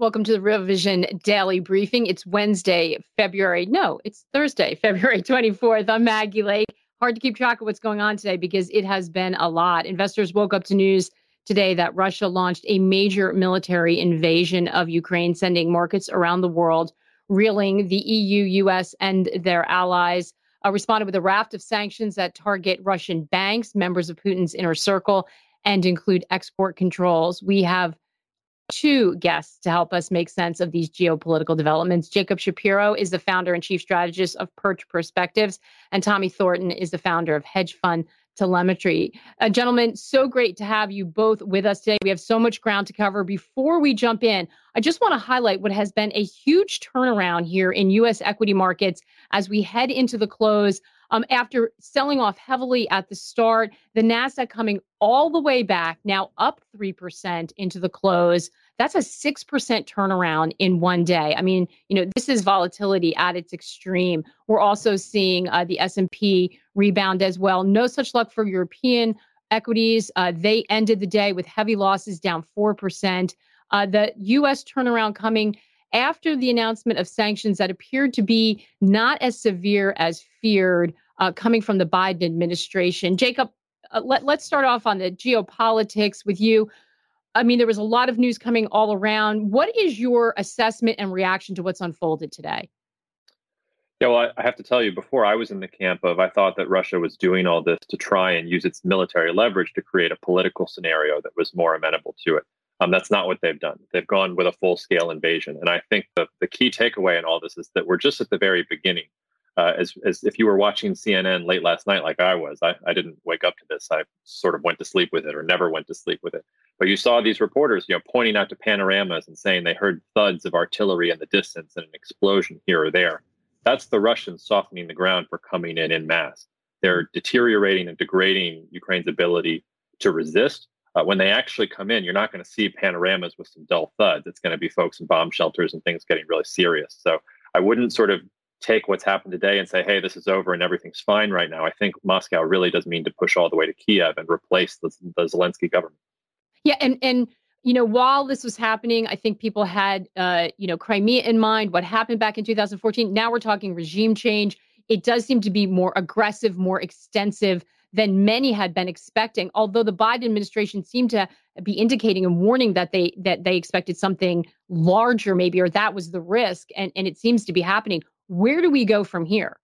Welcome to the Real Vision Daily Briefing. It's Wednesday, February. No, it's Thursday, February 24th. I'm Maggie Lake. Hard to keep track of what's going on today because it has been a lot. Investors woke up to news today that Russia launched a major military invasion of Ukraine, sending markets around the world reeling. The EU, US, and their allies uh, responded with a raft of sanctions that target Russian banks, members of Putin's inner circle, and include export controls. We have two guests to help us make sense of these geopolitical developments. Jacob Shapiro is the founder and chief strategist of Perch Perspectives, and Tommy Thornton is the founder of Hedge Fund Telemetry. Uh, gentlemen, so great to have you both with us today. We have so much ground to cover. Before we jump in, I just want to highlight what has been a huge turnaround here in U.S. equity markets as we head into the close. Um, after selling off heavily at the start, the NASDAQ coming all the way back, now up 3% into the close. That's a 6% turnaround in one day. I mean, you know, this is volatility at its extreme. We're also seeing uh, the S&P rebound as well. No such luck for European equities. Uh, they ended the day with heavy losses down 4%. Uh, the U.S. turnaround coming after the announcement of sanctions that appeared to be not as severe as feared uh, coming from the Biden administration. Jacob, uh, let, let's start off on the geopolitics with you. I mean, there was a lot of news coming all around. What is your assessment and reaction to what's unfolded today? Yeah, well, I have to tell you, before I was in the camp of, I thought that Russia was doing all this to try and use its military leverage to create a political scenario that was more amenable to it. Um, that's not what they've done. They've gone with a full scale invasion. And I think the, the key takeaway in all this is that we're just at the very beginning. Uh, as, as if you were watching CNN late last night, like I was, I, I didn't wake up to this. I sort of went to sleep with it or never went to sleep with it. But you saw these reporters, you know, pointing out to panoramas and saying they heard thuds of artillery in the distance and an explosion here or there. That's the Russians softening the ground for coming in in mass. They're deteriorating and degrading Ukraine's ability to resist uh, when they actually come in, you're not going to see panoramas with some dull thuds. It's going to be folks in bomb shelters and things getting really serious. So I wouldn't sort of take what's happened today and say, hey, this is over and everything's fine right now. I think Moscow really does mean to push all the way to Kiev and replace the, the Zelensky government. Yeah, and and you know, while this was happening, I think people had uh, you know Crimea in mind. What happened back in 2014? Now we're talking regime change. It does seem to be more aggressive, more extensive than many had been expecting. Although the Biden administration seemed to be indicating and warning that they that they expected something larger, maybe, or that was the risk, and and it seems to be happening. Where do we go from here?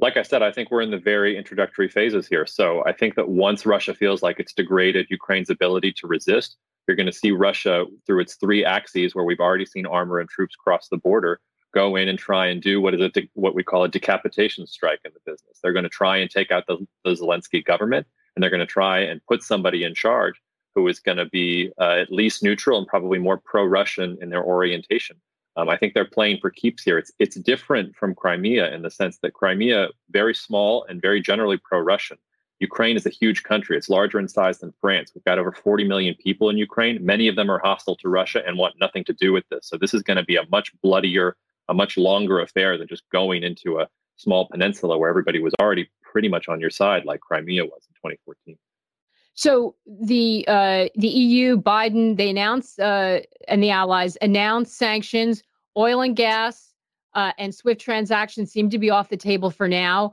Like I said, I think we're in the very introductory phases here. So I think that once Russia feels like it's degraded Ukraine's ability to resist, you're going to see Russia through its three axes, where we've already seen armor and troops cross the border, go in and try and do what is a de- what we call a decapitation strike in the business. They're going to try and take out the, the Zelensky government, and they're going to try and put somebody in charge who is going to be uh, at least neutral and probably more pro-Russian in their orientation. Um, I think they're playing for keeps here. It's it's different from Crimea in the sense that Crimea very small and very generally pro-Russian. Ukraine is a huge country. It's larger in size than France. We've got over 40 million people in Ukraine. Many of them are hostile to Russia and want nothing to do with this. So this is going to be a much bloodier a much longer affair than just going into a small peninsula where everybody was already pretty much on your side, like Crimea was in 2014. So the uh, the EU, Biden, they announced, uh, and the allies announced sanctions. Oil and gas uh, and SWIFT transactions seem to be off the table for now.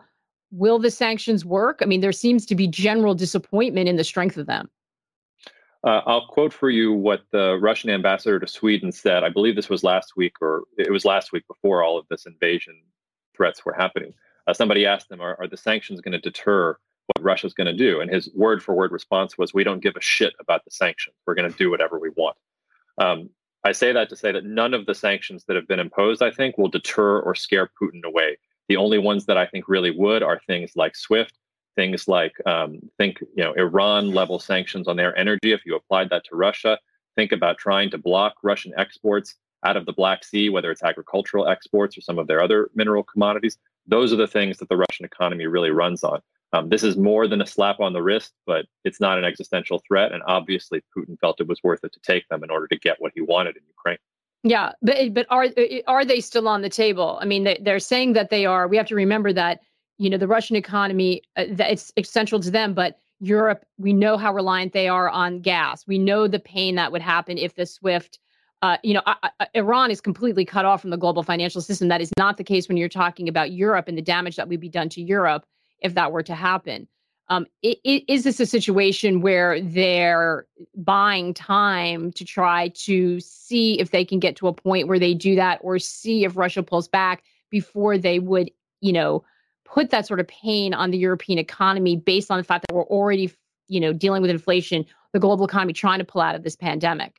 Will the sanctions work? I mean, there seems to be general disappointment in the strength of them. Uh, I'll quote for you what the Russian ambassador to Sweden said. I believe this was last week, or it was last week before all of this invasion threats were happening. Uh, somebody asked him, are, are the sanctions going to deter what Russia's going to do? And his word for word response was, We don't give a shit about the sanctions. We're going to do whatever we want. Um, I say that to say that none of the sanctions that have been imposed, I think, will deter or scare Putin away. The only ones that I think really would are things like SWIFT things like um, think you know Iran level sanctions on their energy. If you applied that to Russia, think about trying to block Russian exports out of the Black Sea, whether it's agricultural exports or some of their other mineral commodities. Those are the things that the Russian economy really runs on. Um, this is more than a slap on the wrist, but it's not an existential threat. And obviously, Putin felt it was worth it to take them in order to get what he wanted in Ukraine. Yeah, but but are are they still on the table? I mean, they, they're saying that they are. We have to remember that you know the Russian economy uh, that it's essential to them, but Europe, we know how reliant they are on gas. We know the pain that would happen if the SWIFT. Uh, you know, I, I, Iran is completely cut off from the global financial system. That is not the case when you're talking about Europe and the damage that would be done to Europe if that were to happen. Um, it, it, is this a situation where they're buying time to try to see if they can get to a point where they do that or see if Russia pulls back before they would, you know, put that sort of pain on the European economy based on the fact that we're already, you know, dealing with inflation, the global economy trying to pull out of this pandemic?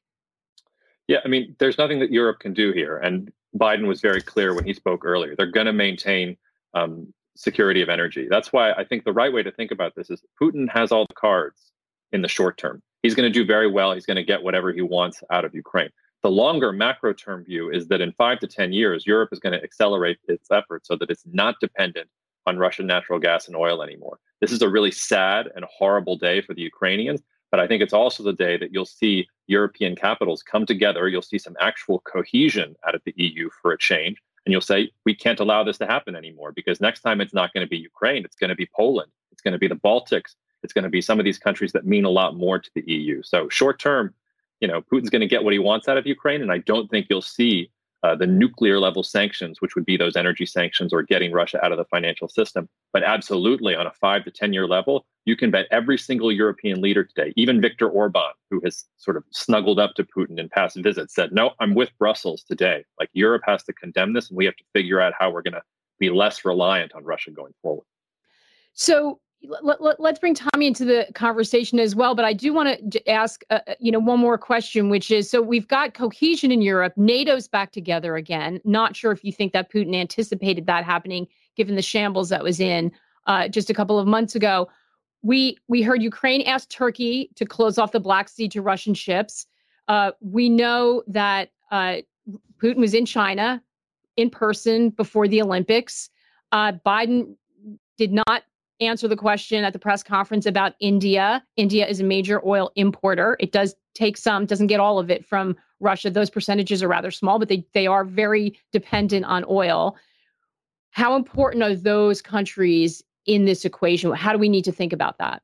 Yeah, I mean, there's nothing that Europe can do here. And Biden was very clear when he spoke earlier. They're going to maintain um, security of energy. That's why I think the right way to think about this is Putin has all the cards in the short term. He's going to do very well. He's going to get whatever he wants out of Ukraine. The longer macro term view is that in five to 10 years, Europe is going to accelerate its efforts so that it's not dependent on Russian natural gas and oil anymore. This is a really sad and horrible day for the Ukrainians, but I think it's also the day that you'll see European capitals come together. You'll see some actual cohesion out of the EU for a change and you'll say we can't allow this to happen anymore because next time it's not going to be ukraine it's going to be poland it's going to be the baltics it's going to be some of these countries that mean a lot more to the eu so short term you know putin's going to get what he wants out of ukraine and i don't think you'll see uh, the nuclear level sanctions, which would be those energy sanctions or getting Russia out of the financial system. But absolutely, on a five to 10 year level, you can bet every single European leader today, even Viktor Orban, who has sort of snuggled up to Putin in past visits, said, No, I'm with Brussels today. Like Europe has to condemn this, and we have to figure out how we're going to be less reliant on Russia going forward. So let, us let, bring Tommy into the conversation as well. But I do want to ask, uh, uh, you know, one more question, which is: so we've got cohesion in Europe. NATO's back together again. Not sure if you think that Putin anticipated that happening, given the shambles that was in uh, just a couple of months ago. We we heard Ukraine ask Turkey to close off the Black Sea to Russian ships. Uh, we know that uh, Putin was in China in person before the Olympics. Uh, Biden did not answer the question at the press conference about India. India is a major oil importer. It does take some, doesn't get all of it from Russia. Those percentages are rather small, but they, they are very dependent on oil. How important are those countries in this equation? How do we need to think about that?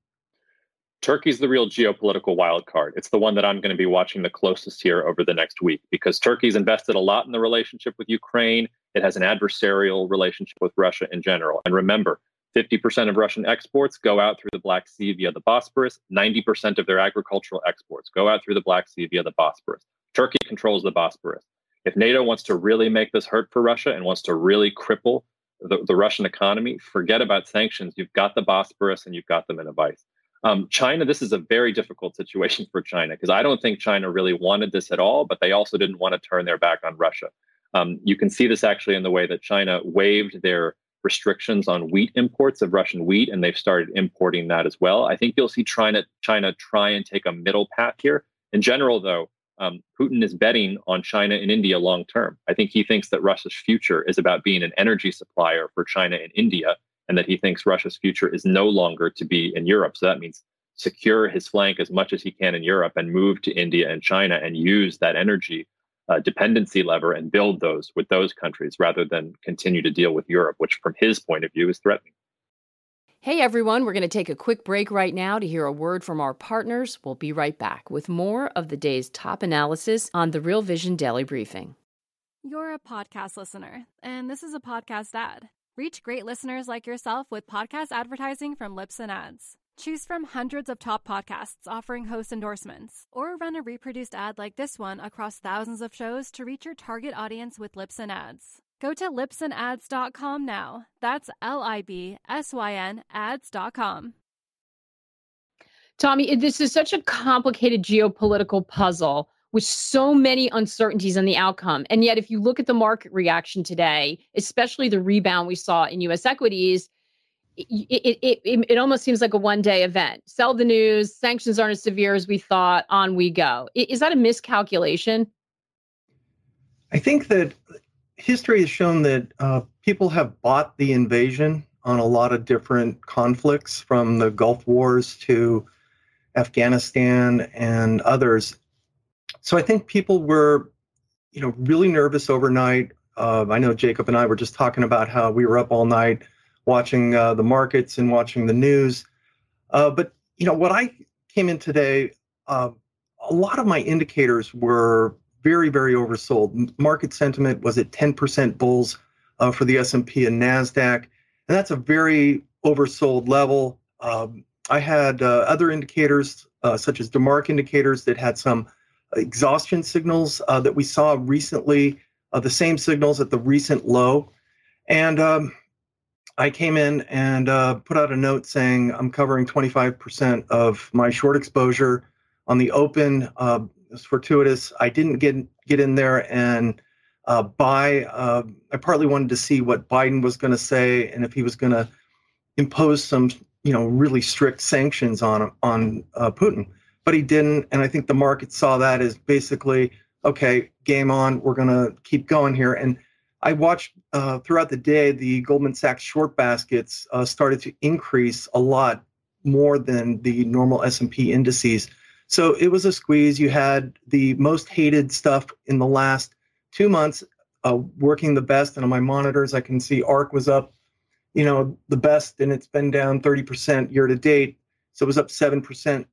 Turkey's the real geopolitical wild card. It's the one that I'm going to be watching the closest here over the next week because Turkey's invested a lot in the relationship with Ukraine. It has an adversarial relationship with Russia in general. And remember, 50% of Russian exports go out through the Black Sea via the Bosporus. 90% of their agricultural exports go out through the Black Sea via the Bosporus. Turkey controls the Bosporus. If NATO wants to really make this hurt for Russia and wants to really cripple the, the Russian economy, forget about sanctions. You've got the Bosporus and you've got them in a vice. Um, China, this is a very difficult situation for China because I don't think China really wanted this at all, but they also didn't want to turn their back on Russia. Um, you can see this actually in the way that China waived their restrictions on wheat imports of Russian wheat, and they've started importing that as well. I think you'll see China, China try and take a middle path here. In general, though, um, Putin is betting on China and India long term. I think he thinks that Russia's future is about being an energy supplier for China and India, and that he thinks Russia's future is no longer to be in Europe. So that means secure his flank as much as he can in Europe and move to India and China and use that energy uh, dependency lever and build those with those countries rather than continue to deal with Europe, which from his point of view is threatening. Hey everyone, we're going to take a quick break right now to hear a word from our partners. We'll be right back with more of the day's top analysis on the Real Vision Daily Briefing. You're a podcast listener, and this is a podcast ad. Reach great listeners like yourself with podcast advertising from Libsyn Ads. Choose from hundreds of top podcasts offering host endorsements, or run a reproduced ad like this one across thousands of shows to reach your target audience with Libsyn Ads. Go to libsynads.com now. That's L I B S Y N ads.com. Tommy, this is such a complicated geopolitical puzzle with so many uncertainties in the outcome. And yet, if you look at the market reaction today, especially the rebound we saw in US equities, it, it, it, it almost seems like a one day event. Sell the news, sanctions aren't as severe as we thought, on we go. Is that a miscalculation? I think that history has shown that uh, people have bought the invasion on a lot of different conflicts, from the Gulf Wars to Afghanistan and others. So I think people were, you know, really nervous overnight. Uh, I know Jacob and I were just talking about how we were up all night watching uh, the markets and watching the news. Uh, but you know, what I came in today, uh, a lot of my indicators were very, very oversold. Market sentiment was at 10% bulls uh, for the S&P and Nasdaq, and that's a very oversold level. Um, I had uh, other indicators, uh, such as DeMark indicators, that had some exhaustion signals that we saw recently, the same signals at the recent low. And um, I came in and uh, put out a note saying I'm covering 25% of my short exposure on the open. Uh, it's fortuitous. I didn't get get in there and uh, buy. Uh, I partly wanted to see what Biden was going to say and if he was going to impose some, you know, really strict sanctions on on uh, Putin. But he didn't, and I think the market saw that as basically okay, game on. We're going to keep going here and I watched uh, throughout the day the Goldman Sachs short baskets uh, started to increase a lot more than the normal S&P indices. So it was a squeeze. You had the most hated stuff in the last two months uh, working the best, and on my monitors I can see ARK was up, you know, the best, and it's been down 30% year to date. So it was up seven percent.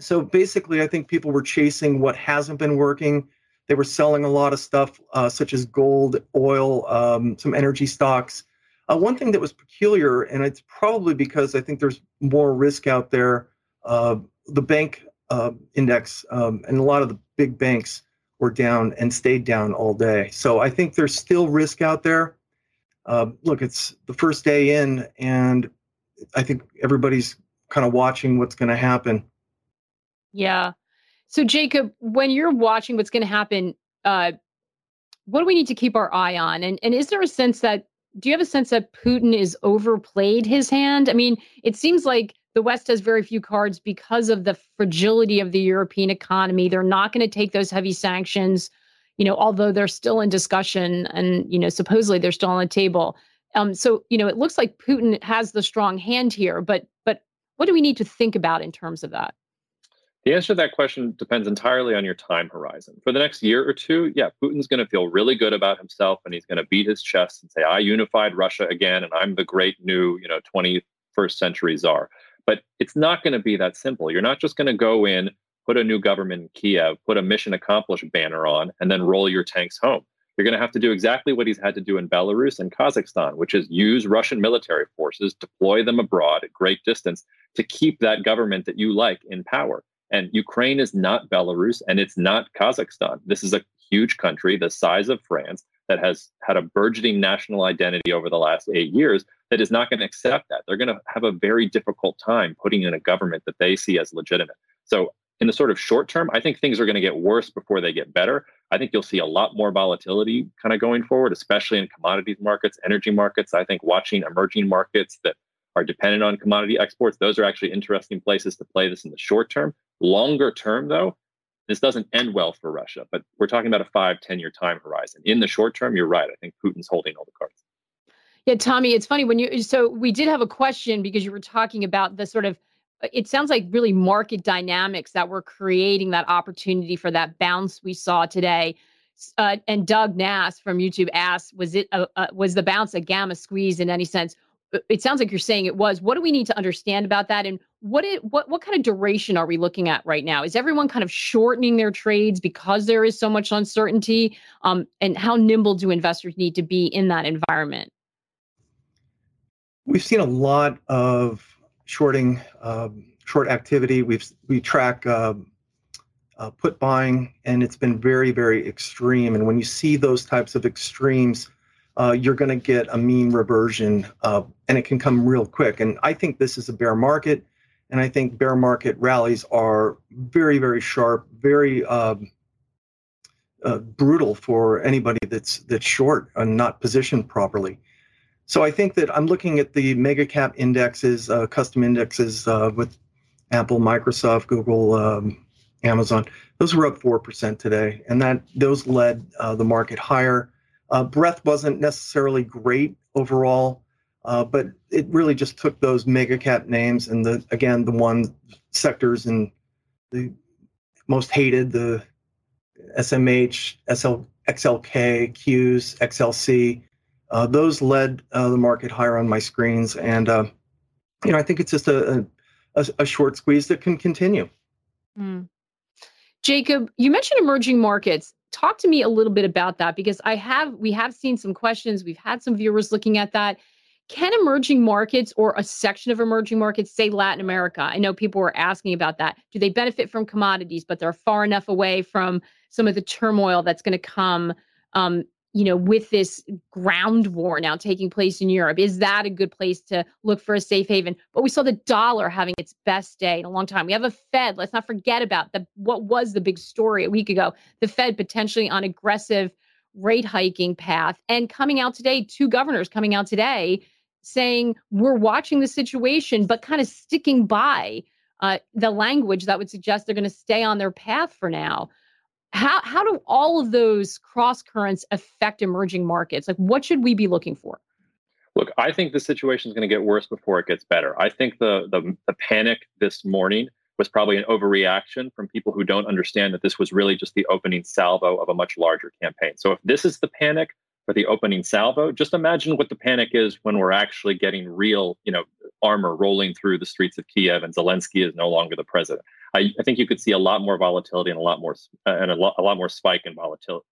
So basically, I think people were chasing what hasn't been working they were selling a lot of stuff, uh, such as gold, oil, um, some energy stocks. Uh, one thing that was peculiar, and it's probably because I think there's more risk out there, uh, the bank uh, index um, and a lot of the big banks were down and stayed down all day. So I think there's still risk out there. Uh, look, it's the first day in, and I think everybody's kind of watching what's going to happen. Yeah. So, Jacob, when you're watching what's going to happen, uh, what do we need to keep our eye on? And and is there a sense that do you have a sense that Putin is overplayed his hand? I mean, it seems like the West has very few cards because of the fragility of the European economy. They're not going to take those heavy sanctions, you know, although they're still in discussion and you know supposedly they're still on the table. Um, so you know, it looks like Putin has the strong hand here, but but what do we need to think about in terms of that? The answer to that question depends entirely on your time horizon. For the next year or two, yeah, Putin's going to feel really good about himself and he's going to beat his chest and say, I unified Russia again and I'm the great new, you know, 21st century czar. But it's not going to be that simple. You're not just going to go in, put a new government in Kiev, put a mission accomplished banner on, and then roll your tanks home. You're going to have to do exactly what he's had to do in Belarus and Kazakhstan, which is use Russian military forces, deploy them abroad at great distance to keep that government that you like in power. And Ukraine is not Belarus and it's not Kazakhstan. This is a huge country the size of France that has had a burgeoning national identity over the last eight years that is not going to accept that. They're going to have a very difficult time putting in a government that they see as legitimate. So, in the sort of short term, I think things are going to get worse before they get better. I think you'll see a lot more volatility kind of going forward, especially in commodities markets, energy markets. I think watching emerging markets that are dependent on commodity exports, those are actually interesting places to play this in the short term. Longer term, though, this doesn't end well for Russia, but we're talking about a five, 10 year time horizon. In the short term, you're right. I think Putin's holding all the cards. Yeah, Tommy, it's funny when you, so we did have a question because you were talking about the sort of, it sounds like really market dynamics that were creating that opportunity for that bounce we saw today. Uh, and Doug Nass from YouTube asked, was it, a, a, was the bounce a gamma squeeze in any sense? It sounds like you're saying it was. What do we need to understand about that? And what it what what kind of duration are we looking at right now? Is everyone kind of shortening their trades because there is so much uncertainty? Um, and how nimble do investors need to be in that environment? We've seen a lot of shorting, um, short activity. We've we track uh, uh, put buying, and it's been very very extreme. And when you see those types of extremes uh, you're going to get a mean reversion, uh, and it can come real quick. And I think this is a bear market, and I think bear market rallies are very, very sharp, very um, uh, brutal for anybody that's that's short and not positioned properly. So I think that I'm looking at the mega cap indexes, uh, custom indexes uh, with Apple, Microsoft, Google, um, Amazon. Those were up four percent today, and that those led uh, the market higher. Uh, breadth wasn't necessarily great overall, uh, but it really just took those mega cap names and the again the one sectors and the most hated the SMH, SL, XLK, Qs, XLC. Uh, those led uh, the market higher on my screens, and uh, you know I think it's just a, a, a short squeeze that can continue. Mm. Jacob, you mentioned emerging markets. Talk to me a little bit about that because I have we have seen some questions. We've had some viewers looking at that. Can emerging markets or a section of emerging markets, say Latin America, I know people were asking about that. Do they benefit from commodities, but they're far enough away from some of the turmoil that's going to come um, you know, with this ground war now taking place in Europe, is that a good place to look for a safe haven? But we saw the dollar having its best day in a long time. We have a Fed. Let's not forget about the what was the big story a week ago. The Fed potentially on aggressive rate hiking path, and coming out today, two governors coming out today saying we're watching the situation, but kind of sticking by uh, the language that would suggest they're going to stay on their path for now how how do all of those cross currents affect emerging markets? Like what should we be looking for? Look i think the situation is going to get worse before it gets better. I think the, the the panic this morning was probably an overreaction from people who don't understand that this was really just the opening salvo of a much larger campaign. So if this is the panic for the opening salvo just imagine what the panic is when we're actually getting real you know armor rolling through the streets of kiev and zelensky is no longer the president I, I, think you could see a lot more volatility and a lot more uh, and a lot, a lot more spike in volatility.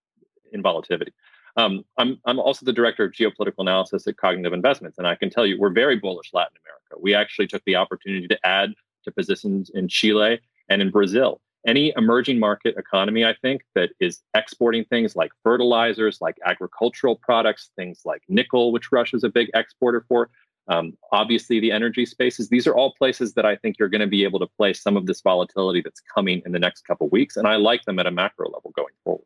In volatility. Um, I'm I'm also the director of geopolitical analysis at Cognitive Investments, and I can tell you we're very bullish Latin America. We actually took the opportunity to add to positions in Chile and in Brazil. Any emerging market economy, I think, that is exporting things like fertilizers, like agricultural products, things like nickel, which Russia is a big exporter for, um, obviously, the energy spaces, these are all places that I think you're going to be able to play some of this volatility that's coming in the next couple weeks. And I like them at a macro level going forward.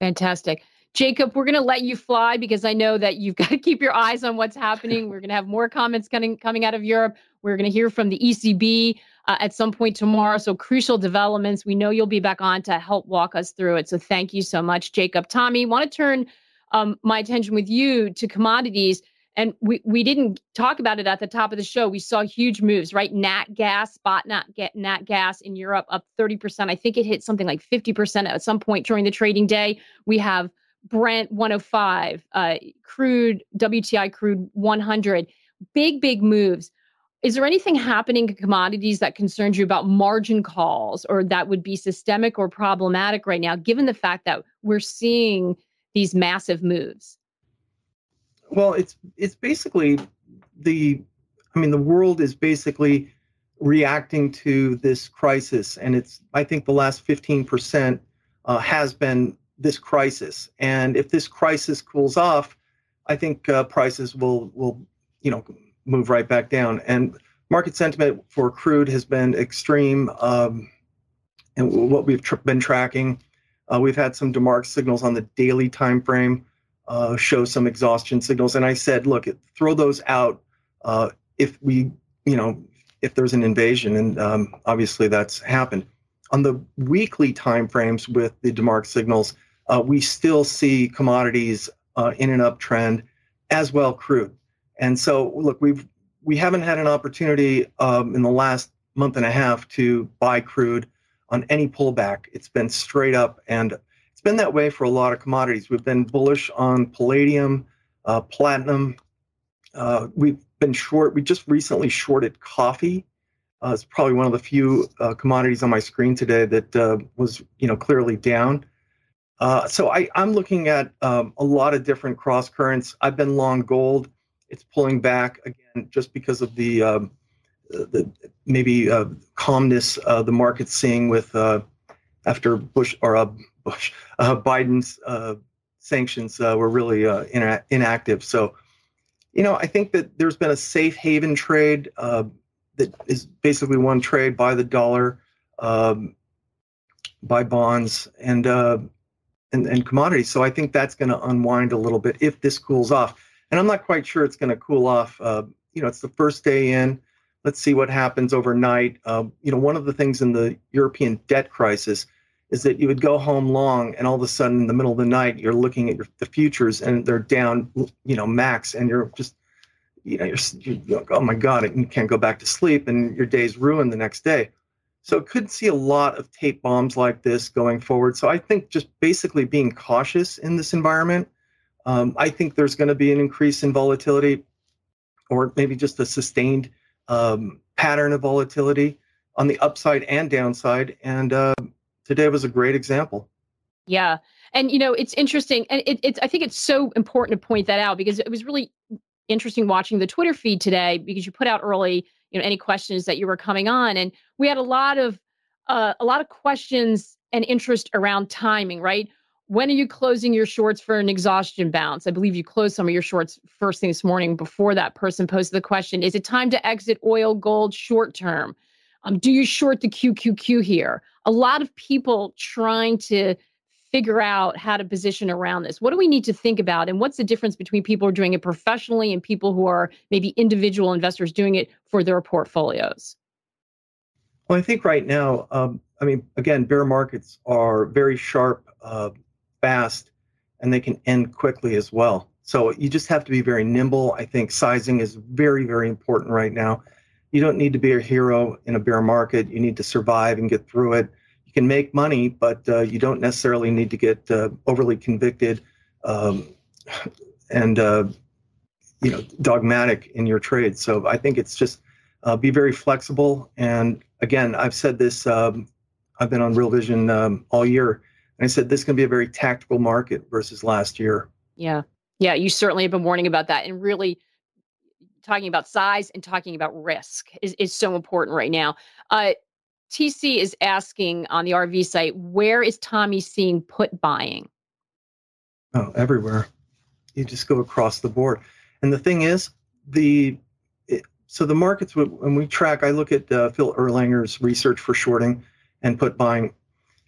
Fantastic. Jacob, we're going to let you fly because I know that you've got to keep your eyes on what's happening. We're going to have more comments coming coming out of Europe. We're going to hear from the ECB uh, at some point tomorrow. So crucial developments. We know you'll be back on to help walk us through it. So thank you so much, Jacob. Tommy, want to turn um, my attention with you to commodities. And we, we didn't talk about it at the top of the show. We saw huge moves, right? Nat gas, spot not get nat gas in Europe up 30%. I think it hit something like 50% at some point during the trading day. We have Brent 105, uh, crude, WTI crude 100. Big, big moves. Is there anything happening in commodities that concerns you about margin calls or that would be systemic or problematic right now, given the fact that we're seeing these massive moves? Well, it's it's basically the I mean the world is basically reacting to this crisis, and it's I think the last 15 percent uh, has been this crisis, and if this crisis cools off, I think uh, prices will will you know move right back down. And market sentiment for crude has been extreme, um, and what we've tr- been tracking, uh, we've had some DeMark signals on the daily time frame uh, show some exhaustion signals. And I said, look, throw those out uh, if we, you know, if there's an invasion. And um, obviously that's happened. On the weekly timeframes with the DeMark signals, uh, we still see commodities uh, in an uptrend, as well crude. And so, look, we've we haven't had an opportunity um, in the last month and a half to buy crude on any pullback. It's been straight up and it's been that way for a lot of commodities. We've been bullish on palladium, uh, platinum. Uh, we've been short. We just recently shorted coffee. Uh, it's probably one of the few uh, commodities on my screen today that uh, was, you know, clearly down. Uh, so I, am looking at um, a lot of different cross currents. I've been long gold. It's pulling back again just because of the um, the maybe calmness the market's seeing with after Bush or Bush, uh, Biden's uh, sanctions uh, were really uh, ina- inactive. So, you know, I think that there's been a safe haven trade uh, that is basically one trade by the dollar, um, by bonds, and, uh, and and commodities. So I think that's going to unwind a little bit if this cools off. And I'm not quite sure it's going to cool off. you know, it's the first day in. let's see what happens overnight. Uh, you know, one of the things in the European debt crisis is that you would go home long, and all of a sudden, in the middle of the night, you're looking at your, the futures, and they're down, you know, max, and you're just, you know, you're, you're oh my god, you can't go back to sleep, and your day's ruined the next day. So could see a lot of tape bombs like this going forward. So I think just basically being cautious in this environment. Um, I think there's going to be an increase in volatility, or maybe just a sustained um, pattern of volatility on the upside and downside. And uh, today was a great example. Yeah. And you know, it's interesting, and it, it's I think it's so important to point that out because it was really interesting watching the Twitter feed today because you put out early, you know, any questions that you were coming on, and we had a lot of uh, a lot of questions and interest around timing, right? When are you closing your shorts for an exhaustion bounce? I believe you closed some of your shorts first thing this morning before that person posted the question. Is it time to exit oil, gold short term? Um, do you short the QQQ here? A lot of people trying to figure out how to position around this. What do we need to think about? And what's the difference between people who are doing it professionally and people who are maybe individual investors doing it for their portfolios? Well, I think right now, um, I mean, again, bear markets are very sharp, uh, fast, and they can end quickly as well. So you just have to be very nimble. I think sizing is very, very important right now you don't need to be a hero in a bear market. You need to survive and get through it. You can make money, but uh, you don't necessarily need to get uh, overly convicted um, and uh, you know dogmatic in your trade. So I think it's just uh, be very flexible. And again, I've said this. Um, I've been on Real Vision um, all year, and I said this can be a very tactical market versus last year. Yeah, yeah. You certainly have been warning about that, and really talking about size and talking about risk is, is so important right now. Uh, TC is asking on the RV site, where is Tommy seeing put buying? Oh, everywhere. You just go across the board. And the thing is, the it, so the markets when we track, I look at uh, Phil Erlanger's research for shorting and put buying.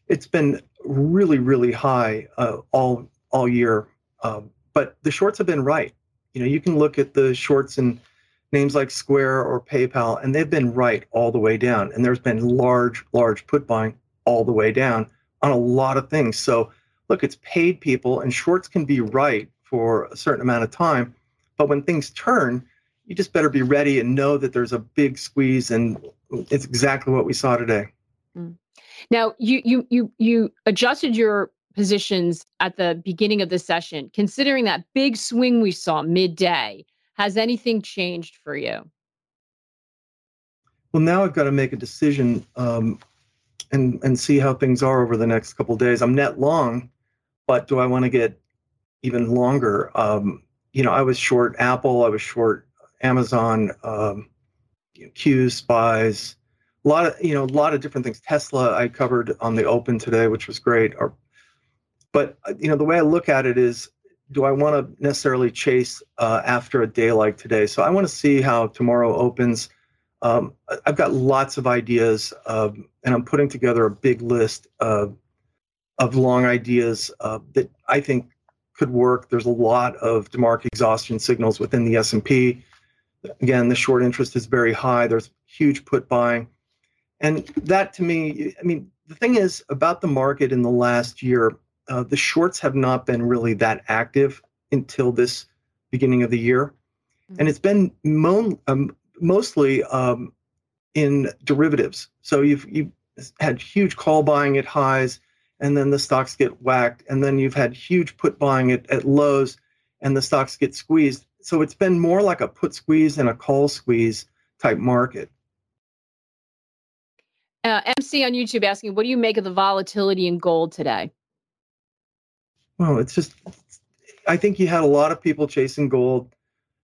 It's been really, really high uh, all all year, um, but the shorts have been right. You know, you can look at the shorts and names like Square or PayPal, and they've been right all the way down. And there's been large, large put buying all the way down on a lot of things. So look, it's paid people, and shorts can be right for a certain amount of time. But when things turn, you just better be ready and know that there's a big squeeze, and it's exactly what we saw today. Mm. Now, you you you you adjusted your positions at the beginning of the session, considering that big swing we saw midday. Has anything changed for you? Well, now I've got to make a decision um, and and see how things are over the next couple days. I'm net long, but do I want to get even longer? Um, you know, I was short Apple, I was short Amazon, um, Q spies, a lot of you know a lot of different things. Tesla I covered on the open today, which was great. Or, but you know the way I look at it is do I want to necessarily chase uh, after a day like today? So I want to see how tomorrow opens. Um, I've got lots of ideas, um, and I'm putting together a big list of of long ideas uh, that I think could work. There's a lot of DeMark exhaustion signals within the S&P. Again, the short interest is very high. There's huge put buying, and that to me, I mean, the thing is about the market in the last year uh, the shorts have not been really that active until this beginning of the year. Mm-hmm. And it's been um, mostly um, in derivatives. So you've, you've had huge call buying at highs, and then the stocks get whacked. And then you've had huge put buying at, at lows, and the stocks get squeezed. So it's been more like a put squeeze and a call squeeze type market. Uh, MC on YouTube asking, what do you make of the volatility in gold today? Well, it's just, I think you had a lot of people chasing gold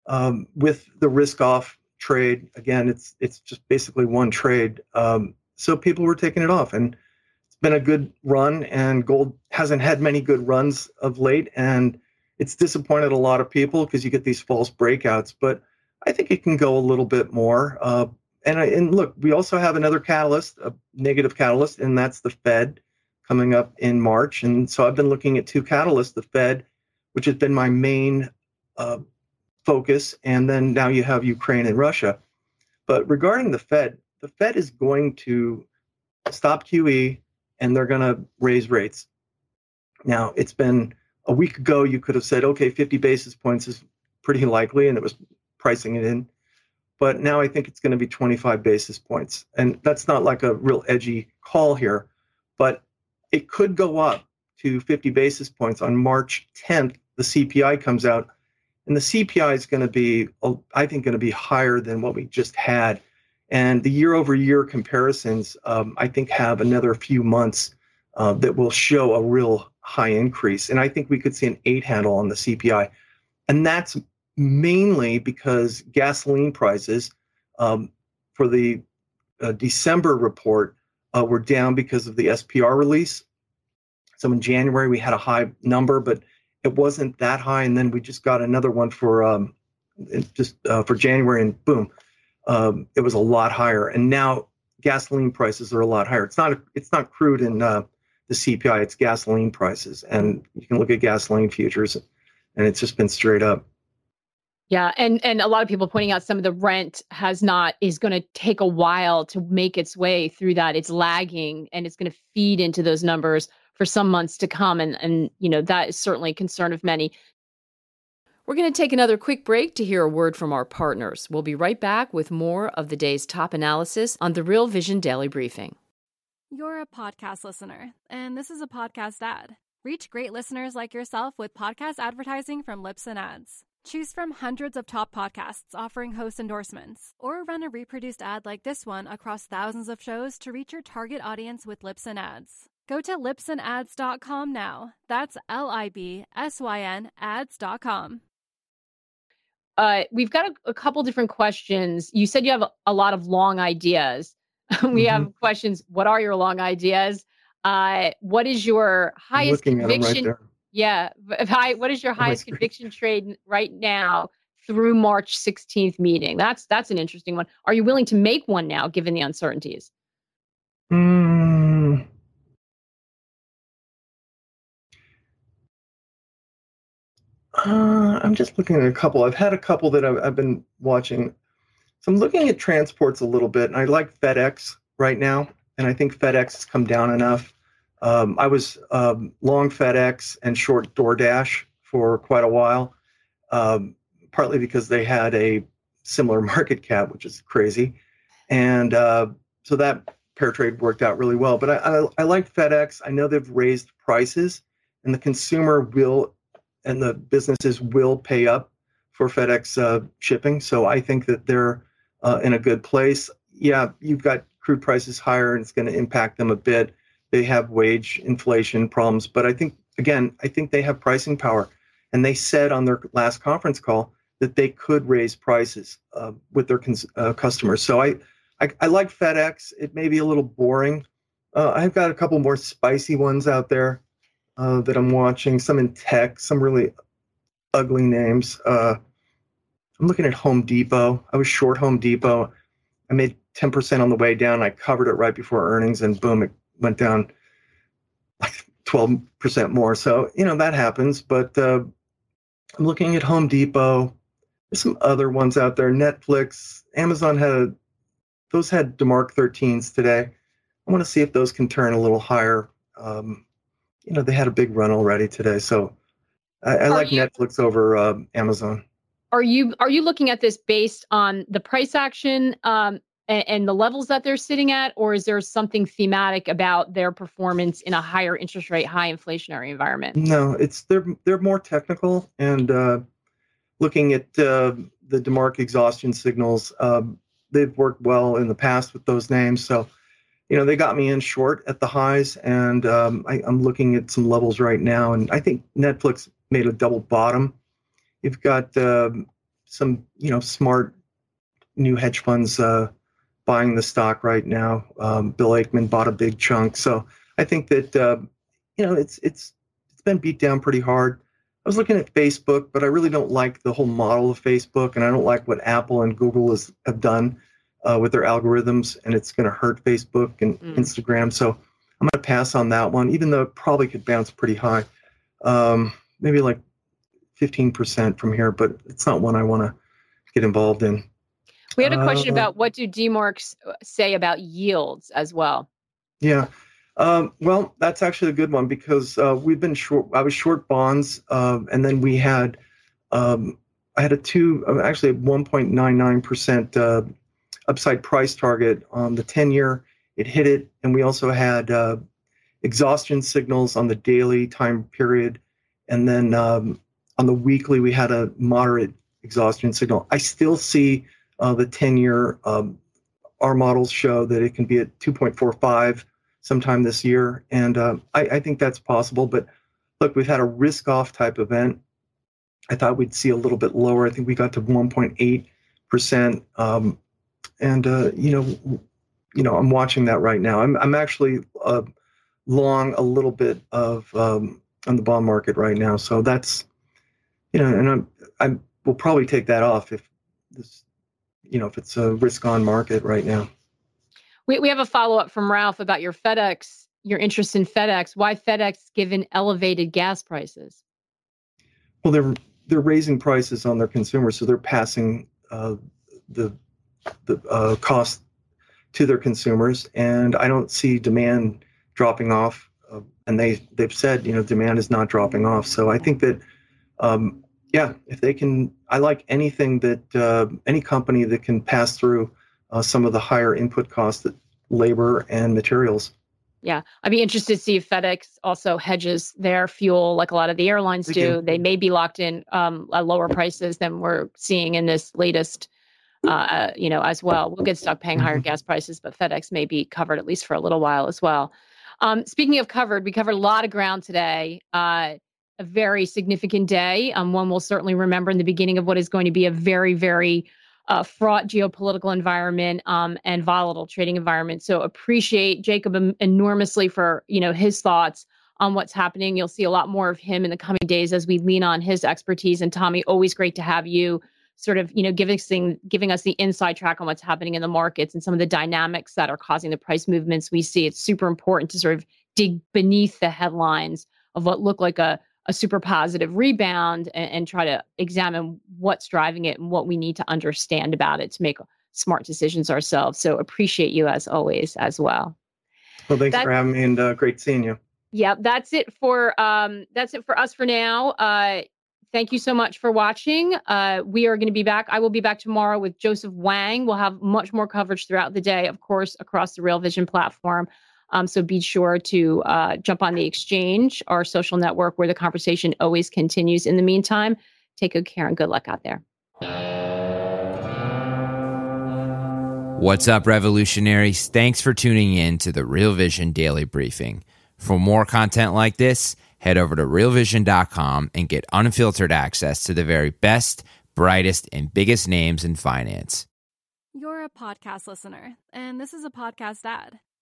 um, with the risk off trade. Again, it's it's just basically one trade. Um, so people were taking it off, and it's been a good run. And gold hasn't had many good runs of late, and it's disappointed a lot of people because you get these false breakouts. But I think it can go a little bit more. Uh, and I, and look, we also have another catalyst, a negative catalyst, and that's the Fed coming up in March. And so I've been looking at two catalysts the Fed, which has been my main uh, focus, and then now you have Ukraine and Russia. But regarding the Fed, the Fed is going to stop QE and they're going to raise rates. Now, it's been a week ago, you could have said, okay, 50 basis points is pretty likely, and it was pricing it in. But now I think it's going to be 25 basis points. And that's not like a real edgy call here, but it could go up to 50 basis points on March 10th. The CPI comes out, and the CPI is going to be, I think, going to be higher than what we just had. And the year over year comparisons, um, I think, have another few months uh, that will show a real high increase. And I think we could see an eight handle on the CPI. And that's mainly because gasoline prices um, for the uh, December report uh, were down because of the SPR release. So in January, we had a high number, but it wasn't that high. And then we just got another one for um, just uh, for January, and boom, um, it was a lot higher. And now gasoline prices are a lot higher. It's not it's not crude in uh, the CPI; it's gasoline prices, and you can look at gasoline futures, and it's just been straight up. Yeah, and and a lot of people pointing out some of the rent has not is going to take a while to make its way through that. It's lagging and it's going to feed into those numbers for some months to come and and you know that is certainly a concern of many. We're going to take another quick break to hear a word from our partners. We'll be right back with more of the day's top analysis on the Real Vision Daily Briefing. You're a podcast listener, and this is a podcast ad. Reach great listeners like yourself with podcast advertising from Libsyn Ads. Choose from hundreds of top podcasts offering host endorsements, or run a reproduced ad like this one across thousands of shows to reach your target audience with Libsyn Ads. Go to libsynads.com now. That's L I B S Y N ads.com. Uh, we've got a, a, couple different questions. You said you have a, a lot of long ideas. we mm-hmm. have questions. What are your long ideas? Uh, what is your highest conviction? Yeah. High, what is your highest conviction trade right now through March 16th meeting? That's that's an interesting one. Are you willing to make one now given the uncertainties? Mm. Uh, I'm just looking at a couple. I've had a couple that I've, I've been watching. So I'm looking at transports a little bit, and I like FedEx right now, and I think FedEx has come down enough. Um, I was um, long FedEx and short DoorDash for quite a while, um, partly because they had a similar market cap, which is crazy, and uh, so that pair trade worked out really well. But I, I, I like FedEx. I know they've raised prices, and the consumer will and the businesses will pay up for FedEx uh, shipping. So I think that they're uh, in a good place. Yeah, you've got crude prices higher, and it's going to impact them a bit they have wage inflation problems, but I think again, I think they have pricing power, and they said on their last conference call that they could raise prices uh, with their cons- uh, customers. So I, I, I, like FedEx. It may be a little boring. Uh, I've got a couple more spicy ones out there uh, that I'm watching. Some in tech, some really ugly names. Uh, I'm looking at Home Depot. I was short Home Depot. I made 10% on the way down. I covered it right before earnings, and boom, it went down like 12% more. So, you know, that happens. But uh, I'm looking at Home Depot. There's some other ones out there. Netflix, Amazon had a, those had DeMark 13s today. I want to see if those can turn a little higher. Um, you know, they had a big run already today. So I, I like you, Netflix over uh, Amazon. Are you are you looking at this based on the price action um, and, and the levels that they're sitting at, or is there something thematic about their performance in a higher interest rate, high inflationary environment? No, it's they're they're more technical and uh, looking at uh, the Demark exhaustion signals. Um, they've worked well in the past with those names, so you know they got me in short at the highs, and um, I, am looking at some levels right now, and I think Netflix made a double bottom. You've got uh, some you know smart new hedge funds uh, buying the stock right now. Um, Bill Ackman bought a big chunk, so I think that uh, you know it's it's it's been beat down pretty hard. I was looking at Facebook, but I really don't like the whole model of Facebook, and I don't like what Apple and Google has, have done uh, with their algorithms, and it's going to hurt Facebook and mm. Instagram. So I'm going to pass on that one, even though it probably could bounce pretty high, um, maybe like 15% from here, but it's not one I want to get involved in. We had a question uh, about what do DeMarks uh, say about yields as well. Yeah. Um, well, that's actually a good one because uh, we've been short. I was short bonds, uh, and then we had um, I had a two, uh, actually a 1.99 percent uh, upside price target on the 10 year. It hit it, and we also had uh, exhaustion signals on the daily time period, and then um, on the weekly we had a moderate exhaustion signal. I still see uh, the 10 year. Um, our models show that it can be at 2.45 sometime this year. And uh, I, I, think that's possible. But look, we've had a risk off type event. I thought we'd see a little bit lower. I think we got to 1.8%. Um, and, uh, you know, you know, I'm watching that right now. I'm, I'm actually uh, long a little bit of um, on the bond market right now. So that's, you know, and I'm, I will probably take that off if this, you know, if it's a risk on market right now. We, we have a follow up from Ralph about your FedEx, your interest in FedEx. Why FedEx given elevated gas prices? Well, they're they're raising prices on their consumers, so they're passing uh, the the uh, cost to their consumers, and I don't see demand dropping off. Uh, and they they've said you know demand is not dropping off. So I think that um, yeah, if they can, I like anything that uh, any company that can pass through uh, some of the higher input costs that labor and materials. Yeah, I'd be interested to see if FedEx also hedges their fuel like a lot of the airlines do. They may be locked in um, at lower prices than we're seeing in this latest, uh, you know, as well. We'll get stuck paying higher mm-hmm. gas prices, but FedEx may be covered at least for a little while as well. Um, speaking of covered, we covered a lot of ground today. Uh, a very significant day. Um, one we'll certainly remember in the beginning of what is going to be a very, very uh, fraught geopolitical environment um, and volatile trading environment. So appreciate Jacob enormously for you know his thoughts on what's happening. You'll see a lot more of him in the coming days as we lean on his expertise. And Tommy, always great to have you sort of you know giving giving us the inside track on what's happening in the markets and some of the dynamics that are causing the price movements we see. It's super important to sort of dig beneath the headlines of what look like a a super positive rebound and, and, try to examine what's driving it and what we need to understand about it to make smart decisions ourselves. So appreciate you as always as well. Well, thanks for having me and uh, great seeing you. Yeah, that's it for um, that's it for us for now. Uh, thank you so much for watching. Uh, we are going to be back. I will be back tomorrow with Joseph Wang. We'll have much more coverage throughout the day, of course, across the Real Vision platform. Um, so be sure to uh, jump on the exchange, our social network, where the conversation always continues. In the meantime, take good care and good luck out there. What's up, revolutionaries? Thanks for tuning in to the Real Vision Daily Briefing. For more content like this, head over to realvision.com and get unfiltered access to the very best, brightest, and biggest names in finance. You're a podcast listener, and this is a podcast ad.